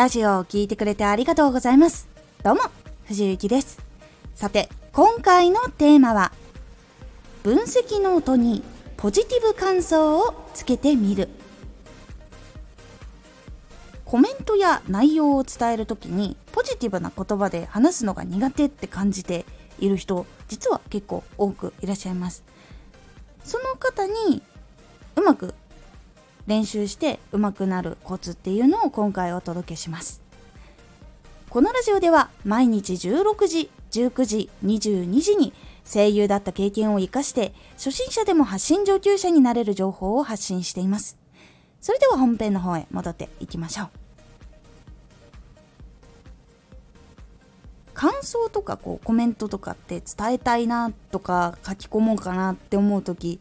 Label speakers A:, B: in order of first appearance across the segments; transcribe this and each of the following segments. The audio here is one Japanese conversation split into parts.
A: ラジオを聴いてくれてありがとうございます。どうも、藤幸です。さて、今回のテーマは、分析ノートにポジティブ感想をつけてみる。コメントや内容を伝える時にポジティブな言葉で話すのが苦手って感じている人実は結構多くいらっしゃいますその方にうまく練習して上手くなるコツっていうのを今回お届けします。このラジオでは毎日16時19時22時に声優だった経験を生かして初心者でも発信上級者になれる情報を発信しています。それでは本編の方へ戻っていきましょう。感想とかこうコメントとかって伝えたいなとか書き込もうかなって思う時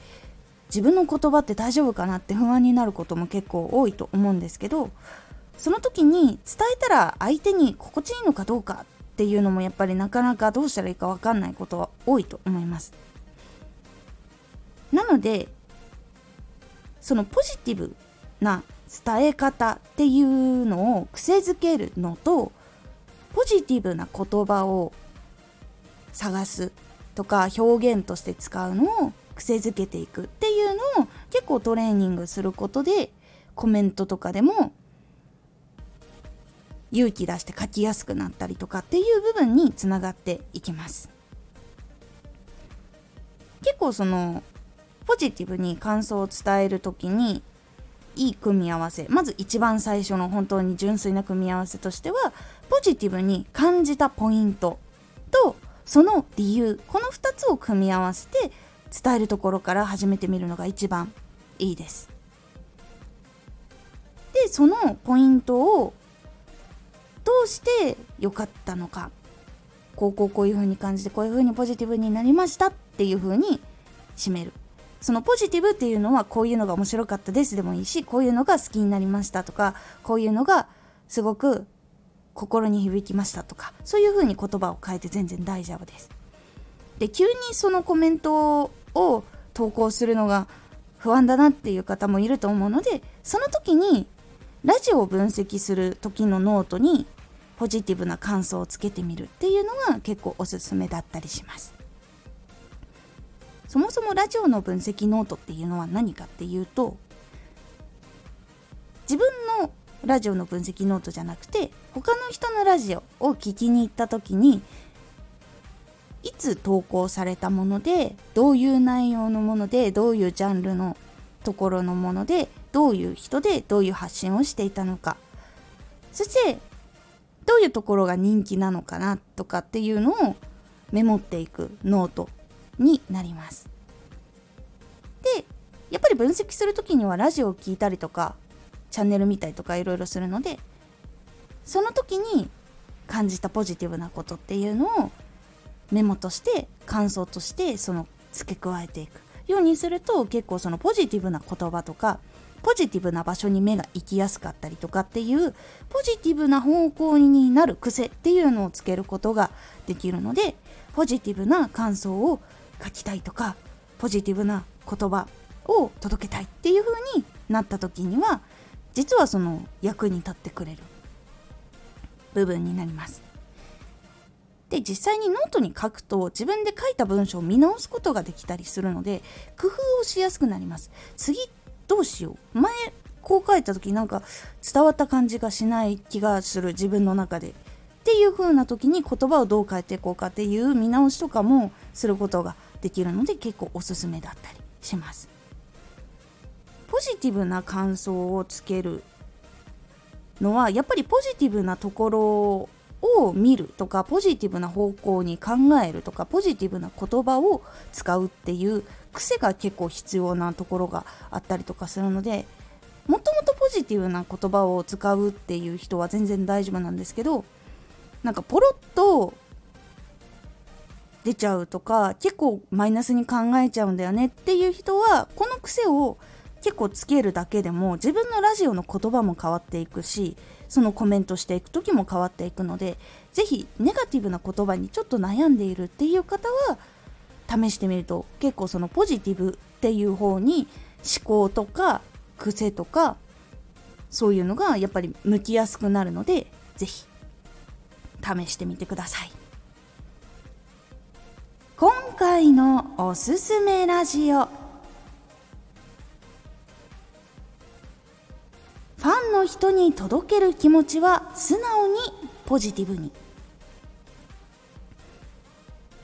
A: 自分の言葉って大丈夫かなって不安になることも結構多いと思うんですけどその時に伝えたら相手に心地いいのかどうかっていうのもやっぱりなかなかどうしたらいいか分かんないことは多いと思います。なのでそのポジティブな伝え方っていうのを癖づけるのとポジティブな言葉を探すとか表現として使うのを癖づけていくっていうのを結構トレーニングすることでコメントとかでも勇気出して書きやすくなったりとかっていう部分につながっていきます。結構そのポジティブに感想を伝える時にいい組み合わせまず一番最初の本当に純粋な組み合わせとしてはポジティブに感じたポイントとその理由この2つを組み合わせて伝えるところから始めてみるのが一番いいです。でそのポイントをどうして良かったのか。こうこうこういう風に感じてこういう風にポジティブになりましたっていう風に締める。そのポジティブっていうのはこういうのが面白かったですでもいいしこういうのが好きになりましたとかこういうのがすごく心に響きましたとかそういう風に言葉を変えて全然大丈夫です。で急にそのコメントを投稿するのが不安だなっていう方もいると思うのでその時にラジオを分析する時のノートにポジティブな感想をつけてみるっていうのが結構おすすめだったりします。そもそもラジオの分析ノートっていうのは何かっていうと自分のラジオの分析ノートじゃなくて他の人のラジオを聞きに行った時にいつ投稿されたものでどういう内容のものでどういうジャンルのところのものでどういう人でどういう発信をしていたのかそしてどういうところが人気なのかなとかっていうのをメモっていくノートになります。でやっぱり分析する時にはラジオを聴いたりとかチャンネル見たりとかいろいろするのでその時に感じたポジティブなことっていうのをメモとして感想としてその付け加えていくようにすると結構そのポジティブな言葉とかポジティブな場所に目が行きやすかったりとかっていうポジティブな方向になる癖っていうのをつけることができるのでポジティブな感想を書きたいとかポジティブな言葉を届けたいっていう風になった時には実はその役に立ってくれる部分になります。で実際にノートに書くと自分で書いた文章を見直すことができたりするので工夫をしやすくなります。次どうしよう。前こう書いた時なんか伝わった感じがしない気がする。自分の中で。っていう風な時に言葉をどう変えていこうかっていう見直しとかもすることができるので結構おすすめだったりします。ポジティブな感想をつけるのはやっぱりポジティブなところを見るとかポジティブな方向に考えるとかポジティブな言葉を使うっていう癖が結構必要なところがあったりとかするのでもともとポジティブな言葉を使うっていう人は全然大丈夫なんですけどなんかポロッと出ちゃうとか結構マイナスに考えちゃうんだよねっていう人はこの癖を結構つけるだけでも自分のラジオの言葉も変わっていくしそのコメントしていく時も変わっていくので是非ネガティブな言葉にちょっと悩んでいるっていう方は試してみると結構そのポジティブっていう方に思考とか癖とかそういうのがやっぱり向きやすくなるので是非試してみてください。今回のおすすめラジオ。の人に届ける気持ちは素直にポジティブに。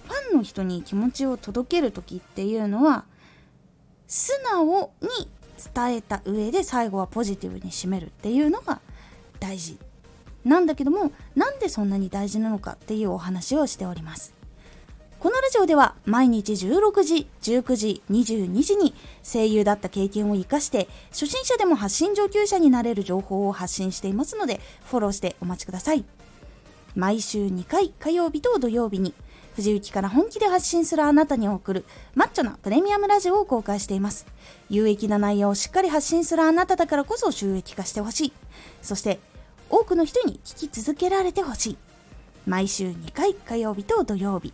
A: ファンの人に気持ちを届ける時っていうのは素直に伝えた上で最後はポジティブに締めるっていうのが大事。なんだけどもなんでそんなに大事なのかっていうお話をしております。このラジオでは毎日16時、19時、22時に声優だった経験を活かして初心者でも発信上級者になれる情報を発信していますのでフォローしてお待ちください毎週2回火曜日と土曜日に藤雪から本気で発信するあなたに送るマッチョなプレミアムラジオを公開しています。有益な内容をしっかり発信するあなただからこそ収益化してほしい。そして多くの人に聞き続けられてほしい。毎週2回火曜日と土曜日。